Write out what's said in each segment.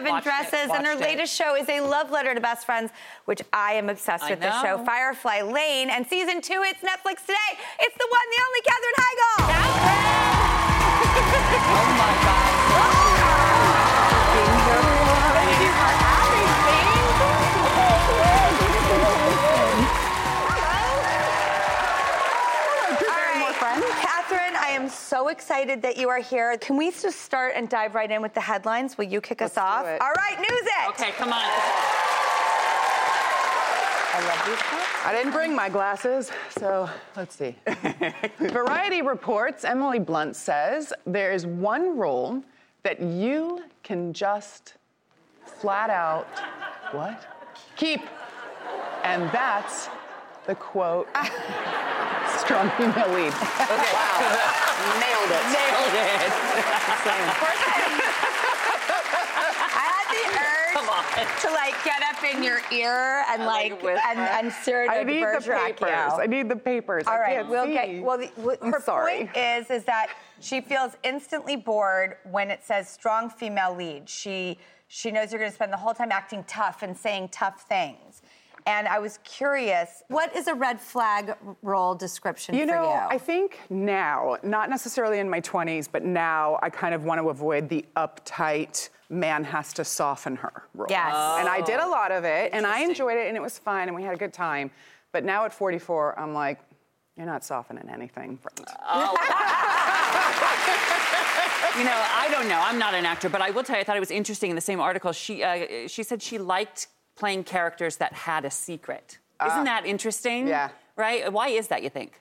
27 Watched it, Dresses, and her it. latest show is a love letter to best friends, which I am obsessed I with the show. Firefly Lane. And season two, it's Netflix today. It's the one, the only Katherine Heigl. Oh my God. So excited that you are here. Can we just start and dive right in with the headlines? Will you kick us Let's do off? it. All right, news it. Okay, come on. I love these cups. I didn't bring my glasses, so let's see. Variety reports Emily Blunt says there is one rule that you can just flat out what? Keep. And that's the quote strong female lead. Okay. Wow. Nailed it. Nailed it. I had the urge to like get up in your ear and like like, and, and Cyrano I need the Bergerac papers. you. I need the papers. All I right, can't we'll see. get. Well, the, w- I'm her sorry. point is is that she feels instantly bored when it says strong female lead. She she knows you're going to spend the whole time acting tough and saying tough things. And I was curious, what is a red flag role description You for know, you? I think now, not necessarily in my 20s, but now I kind of want to avoid the uptight man has to soften her role. Yes. And I did a lot of it, and I enjoyed it, and it was fun, and we had a good time. But now at 44, I'm like, you're not softening anything, friend. You know, I don't know. I'm not an actor, but I will tell you, I thought it was interesting in the same article. She uh, she said she liked playing characters that had a secret. Uh, Isn't that interesting? yeah. Right? Why is that? You think?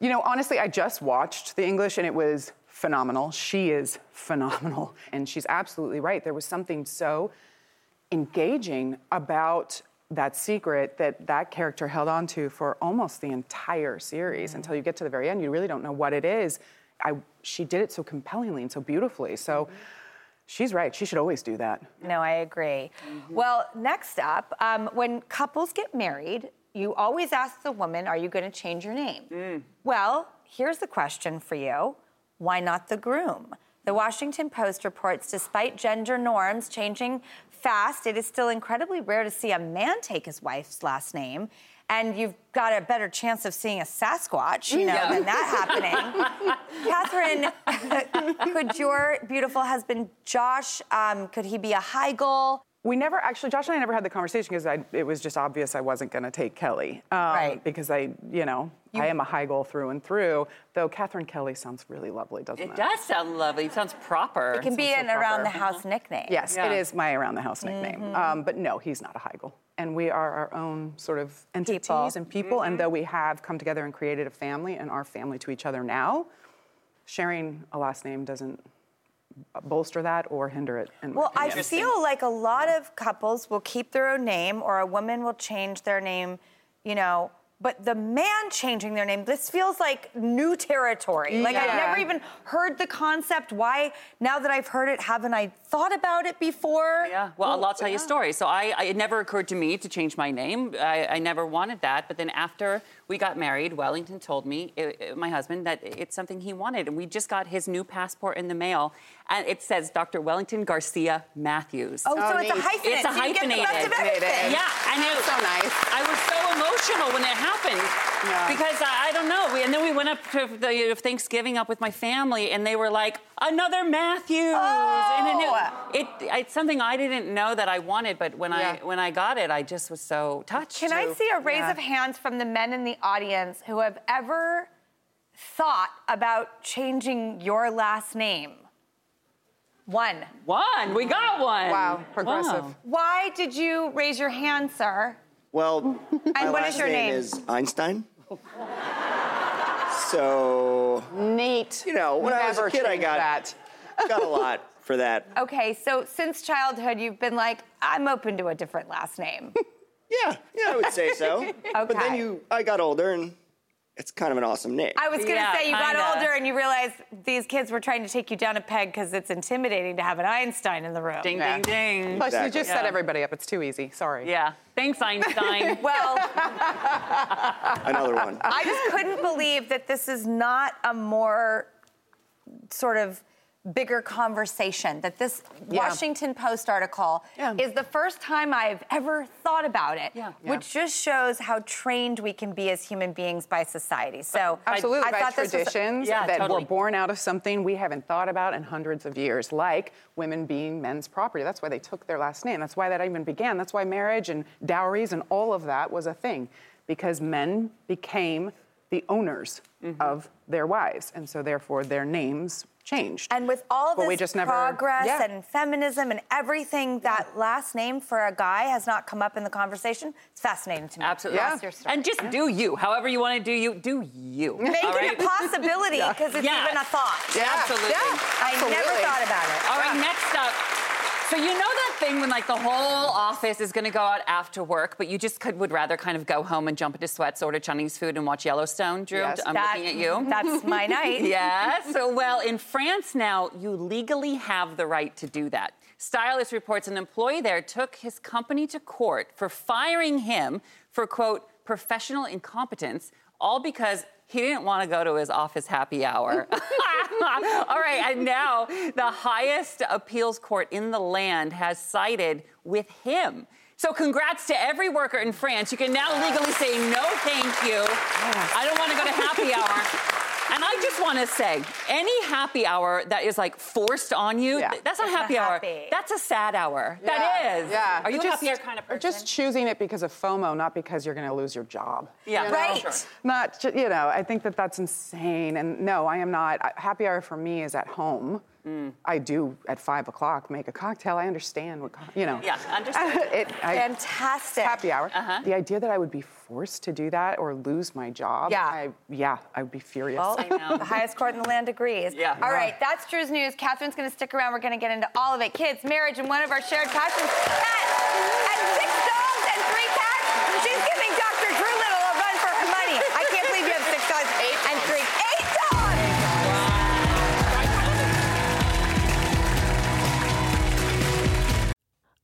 You know, honestly, I just watched the English and it was phenomenal. She is phenomenal. And she's absolutely right. There was something so engaging about that secret that that character held on to for almost the entire series mm-hmm. until you get to the very end. You really don't know what it is. I, she did it so compellingly and so beautifully. So mm-hmm. She's right. She should always do that. No, I agree. Well, next up, um, when couples get married, you always ask the woman, Are you going to change your name? Well, here's the question for you Why not the groom? The Washington Post reports despite gender norms changing fast, it is still incredibly rare to see a man take his wife's last name. And you've got a better chance of seeing a Sasquatch, you know, Yeah. than that happening. Katherine, could your beautiful husband Josh, um, could he be a Heigl? We never actually, Josh and I never had the conversation because it was just obvious I wasn't going to take Kelley. Um, Right. Because I, you know, I am a Heigl through and through. Though Katherine Kelley sounds really lovely, doesn't it? It does sound lovely. It sounds proper. It can be an so around the house nickname. Yes, Yeah. it is my around the house nickname. Um, but no, he's not a Heigl. And we are our own sort of entities People. and people. And mm-hmm. though we have come together and created a family and are family to each other now, sharing a last name doesn't bolster that or hinder it. in my Well, I feel like a lot of couples will keep their own name or a woman will change their name, you know, but the man changing their name, this feels like new territory. Like I've never even heard the concept. Why, now that I've heard it, haven't I thought about it before? Yeah, well, I'll tell you a story. So I, I, it never occurred to me to change my name. I, I never wanted that. But then after we got married, Wellington told me, uh, uh, my husband, that it's something he wanted. And we just got his new passport in the mail. And it says Dr. Wellington Garcia Mathews. Oh, so Oh, it's a neat. hyphenate. It's a so you get the best of hyphenated. everything. Yeah, and it was so nice. I was so emotional when it happened Yeah. because I, I don't know. We, and then we went up to the Thanksgiving up with my family, and they were like, "Another Mathews!" And it, Oh. it, it's something I didn't know that I wanted, but when Yeah. I when I got it, I just was so touched. Can I see a raise Yeah. of hands from the men in the audience who have ever thought about changing your last name? One. one? We got one. Wow, progressive. Wow. Why did you raise your hand, sir? Well, my And what last is your name? is Einstein. So, Neat. you know, when I was a kid, I got that. got a lot for that. Okay, so since childhood, you've been like, I'm open to a different last name. Yeah, yeah, I would say so. But then you, I got older, and it's kind of an awesome name. I was gonna Yeah, say you got kinda. older and you realized these kids were trying to take you down a peg because it's intimidating to have an Einstein in the room. Ding, Yeah. ding, ding. Plus, you Exactly. just set everybody up. It's too easy. Sorry. Yeah. Thanks, Einstein. Well, Another one. I just couldn't believe that this is not a more sort of bigger conversation. That this Yeah. Washington Post article Yeah. is the first time I've ever thought about it, Yeah. which just shows how trained we can be as human beings by society. So Absolutely, I by thought was- traditions Yeah, that totally. were born out of something we haven't thought about in hundreds of years, like women being men's property. That's why they took their last name. That's why that even began. That's why marriage and dowries and all of that was a thing, because men became the owners Mm-hmm. of their wives, and so therefore their names changed. And with all But this we just never- progress yeah. and feminism and everything, that last name for a guy has not come up in the conversation. It's fascinating to me. Absolutely. That's your story. And just do you. However you want to do you, do you. Make all it right? a possibility because it's Yes. even a thought. Yeah, Absolutely. yeah, I never thought about it. All right, next up. So you know that thing when like the whole office is going to go out after work, but you just could would rather kind of go home and jump into sweats, order Chinese food, and watch Yellowstone. Drew, Yes. I'm That- looking at you. That's my night. Yes. So, well, in France now, you legally have the right to do that. Stylist reports an employee there took his company to court for firing him for, quote, professional incompetence, all because he didn't want to go to his office happy hour. all right, and now the highest appeals court in the land has sided with him. So, congrats to every worker in France. You can now legally say no, thank you. I don't want to go to happy hour. And I just want to say, any happy hour that is like forced on you, Yeah. th- that's not That's not happy hour. happy. That's a sad hour. Yeah, That is. Yeah. Are you Or a just- happy kind of person? or just choosing it because of FOMO, not because you're going to lose your job. Yeah, You know? Right. Sure. Not, ju- you know, I think that that's insane. And no, I am not. Happy hour for me is at home. Mm. I do at five o'clock make a cocktail. I understand what, co- you know. Yeah, understand. it, I, Fantastic. Happy hour. Uh-huh. The idea that I would be forced to do that or lose my job. Yeah. I, yeah, I would be furious. Well, I know. the highest court in the land agrees. Yeah. All yeah. right, that's Drew's news. Catherine's going to stick around. We're going to get into all of it kids, marriage, and one of our shared passions. At 6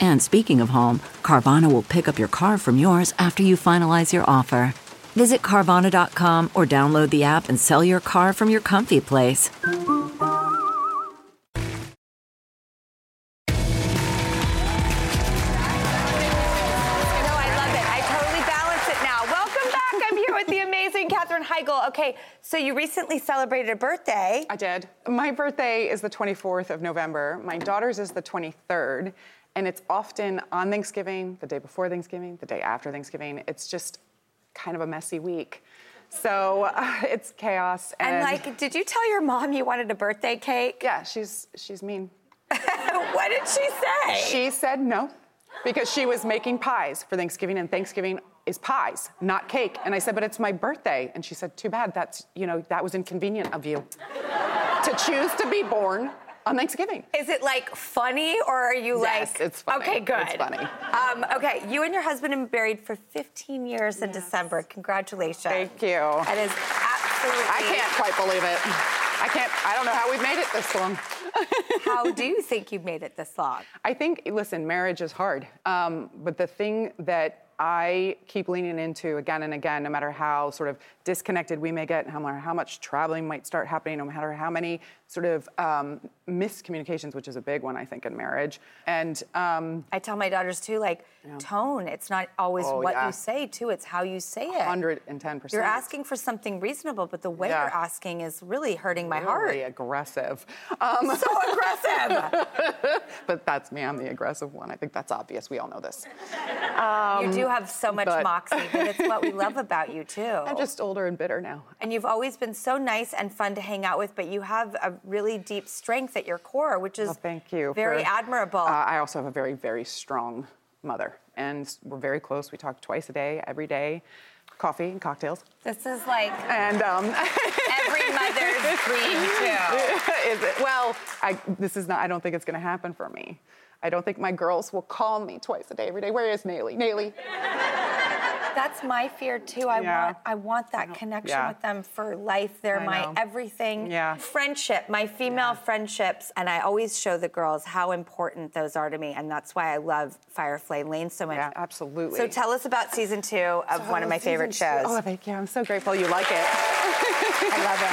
And speaking of home, Carvana will pick up your car from yours after you finalize your offer. Visit Carvana.com or download the app and sell your car from your comfy place. Heigl, okay, so you recently celebrated a birthday. I did. My birthday is the 24th of November. My daughter's is the 23rd. And it's often on Thanksgiving, the day before Thanksgiving, the day after Thanksgiving. It's just kind of a messy week. So uh, it's chaos. And, And like, did you tell your mom you wanted a birthday cake? yeah, she's she's mean. what did she say? She said no because she was making pies for Thanksgiving, and Thanksgiving is pies, not cake. And I said, but it's my birthday. And she said, too bad. That's you know that was inconvenient of you to choose to be born on Thanksgiving. Is it like funny or are you Yes, like? it's funny. Okay, good. It's funny. Um, okay, you and your husband have been married for 15 years in December. Congratulations. Thank you. That is absolutely. I can't quite believe it. I can't. I don't know how we've made it this long. How do you think you've made it this long? I think, listen, marriage is hard. Um, but the thing that I keep leaning into again and again, no matter how sort of disconnected we may get, no matter how much traveling might start happening, no matter how many sort of um, miscommunications, which is a big one, I think, in marriage. And um, I tell my daughters too, like tone. It's not always Oh, what yeah. you say too; it's how you say it. 110%. You're asking for something reasonable, but the way Yeah. you're asking is really hurting my heart. really heart. aggressive. Um, So aggressive. but that's me. I'm the aggressive one. I think that's obvious. We all know this. you do have so much but- moxie, but it's what we love about you too. I'm just older and bitter now. And you've always been so nice and fun to hang out with, but you have a really deep strength at your core, which is Well, thank you. very for- admirable. Uh, I also have a very, very strong mother, and we're very close. We talk twice a day, every day, coffee and cocktails. this is like And um, every mother's dream too. is it, well, I, this is not. I don't think it's going to happen for me. I don't think my girls will call me twice a day, every day. Where is Nayli? Nayli. That's my fear too. I Yeah. want I want that connection Yeah. with them for life. They're I my know. everything. Yeah. Friendship, my female friendships, and I always show the girls how important those are to me, and that's why I love Firefly Lane so much. Yeah, absolutely. So tell us about season two of one of my favorite shows. Oh, thank you. I'm so grateful you like it. I love it.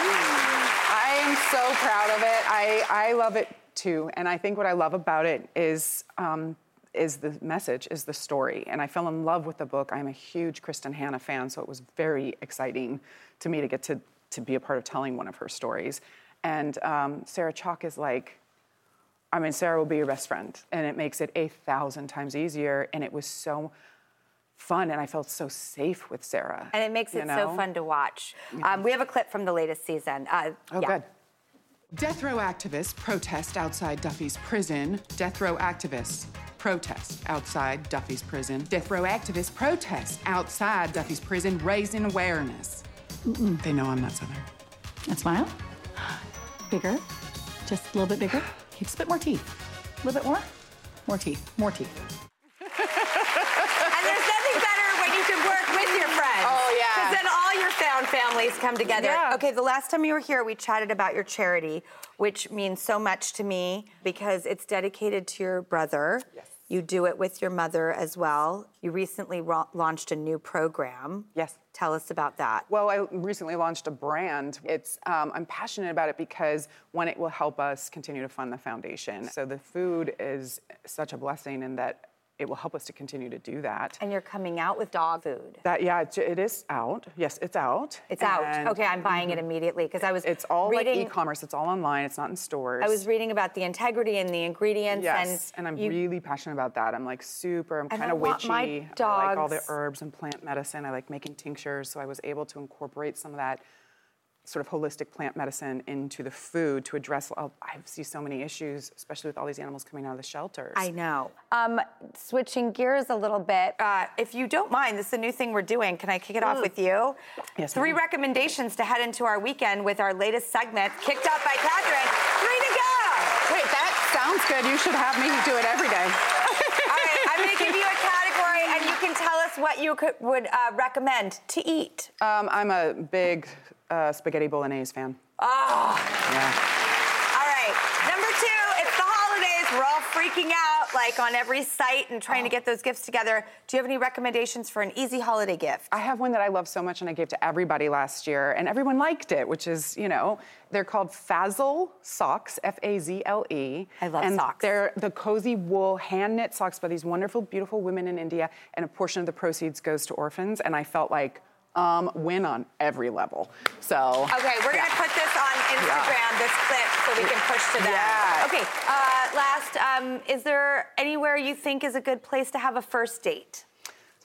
I am so proud of it. I, I love it too. And I think what I love about it is um, is the message, is the story. And I fell in love with the book. I'm a huge Kristin Hannah fan, so it was very exciting to me to get to, to be a part of telling one of her stories. And um, Sarah Chalke is like, I mean, Sarah will be your best friend, and it makes it a thousand times easier. And it was so fun, and I felt so safe with Sarah. And it makes you it so fun to watch. Um, we have a clip from the latest season. Uh, Oh, yeah. good. Death row activists protest outside Duffy's prison. Death row activists protest outside Duffy's prison. Death row activists protest outside Duffy's prison, raising awareness. They know I'm not Southern. And smile. Bigger. Just a little bit bigger. Keep a bit more teeth. A little bit more. More teeth. More teeth. And there's nothing better when you can work with your friends. Oh, yeah. Because then all your found families come together. Yeah. Okay, the last time you were here, we chatted about your charity, which means so much to me because it's dedicated to your brother. Yes. You do it with your mother as well. You recently ro- launched a new program. Yes. Tell us about that. Well, I recently launched a brand. It's um, I'm passionate about it because one, it will help us continue to fund the foundation. So the food is such a blessing in that it will help us to continue to do that. And you're coming out with dog food. That yeah, it, it is out. Yes, it's out. It's out. Okay, I'm buying it immediately because I was It's all reading. like e-commerce. It's all online. It's not in stores. I was reading about the integrity and the ingredients. Yes, and, I'm you- really passionate about that. I'm like super. I'm kind of witchy. I like all the herbs and plant medicine. I like making tinctures, so I was able to incorporate some of that sort of holistic plant medicine into the food to address. oh, I see so many issues, especially with all these animals coming out of the shelters. I know. Um, switching gears a little bit, uh, if you don't mind, this is a new thing we're doing. Can I kick it off with you? Yes, Three ma'am. recommendations to head into our weekend with our latest segment, kicked up by Katherine. Three to go. Wait, that sounds good. You should have me do it every day. All right, I'm going to give you a category, and you can tell us what you could, would uh, recommend to eat. Um, I'm a big uh, spaghetti bolognese fan. Oh. Yeah. All right, number two, it's the holidays. We're all freaking out, like on every site and trying to get those gifts together. Do you have any recommendations for an easy holiday gift? I have one that I love so much and I gave to everybody last year, and everyone liked it, which is, you know, they're called Fazzle socks, F A Z L E. I love and socks. They're the cozy wool hand knit socks by these wonderful, beautiful women in India, and a portion of the proceeds goes to orphans. And I felt like, um, win on every level. So Okay, we're yeah. gonna put this on Instagram, this clip, so we can push to that. Yeah. Okay, uh, last, um, is there anywhere you think is a good place to have a first date?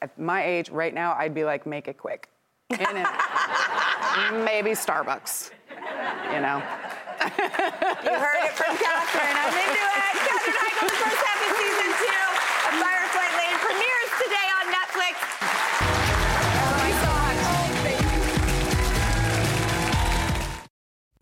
At my age, right now, I'd be like, make it quick. In and maybe Starbucks. You know. You heard it from Katherine. I'm into it. Katherine Heigl, the first half of season two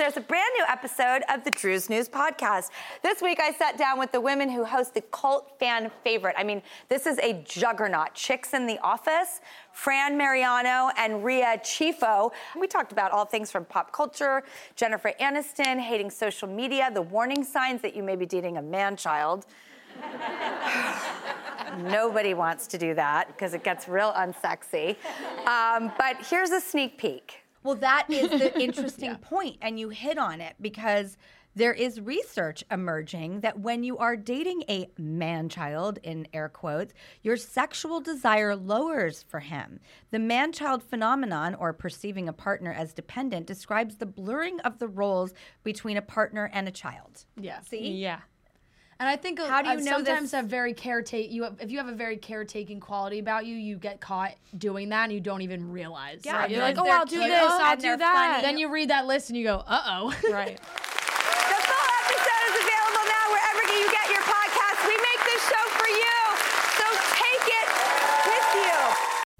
There's a brand new episode of the Drew's News podcast. This week, I sat down with the women who host the cult fan favorite. I mean, this is a juggernaut. Chicks in the Office, Fran Mariano and Ria Ciuffo. We talked about all things from pop culture, Jennifer Aniston, hating social media, the warning signs that you may be dating a man child. Nobody wants to do that because it gets real unsexy. Um, but here's a sneak peek. Well, that is the interesting point, and you hit on it because there is research emerging that when you are dating a man child, in air quotes, your sexual desire lowers for him. The man child phenomenon, or perceiving a partner as dependent, describes the blurring of the roles between a partner and a child. Yeah. See? Yeah. And I think How do you uh, know sometimes this- a very caretake you if you have a very caretaking quality about you, you get caught doing that and you don't even realize. Yeah, Right? you're like, oh, I'll do this, I'll do that. funny. Then you read that list and you go, uh oh. Right. The full episode is available now wherever you get your podcasts. We make this show for you, so take it with you.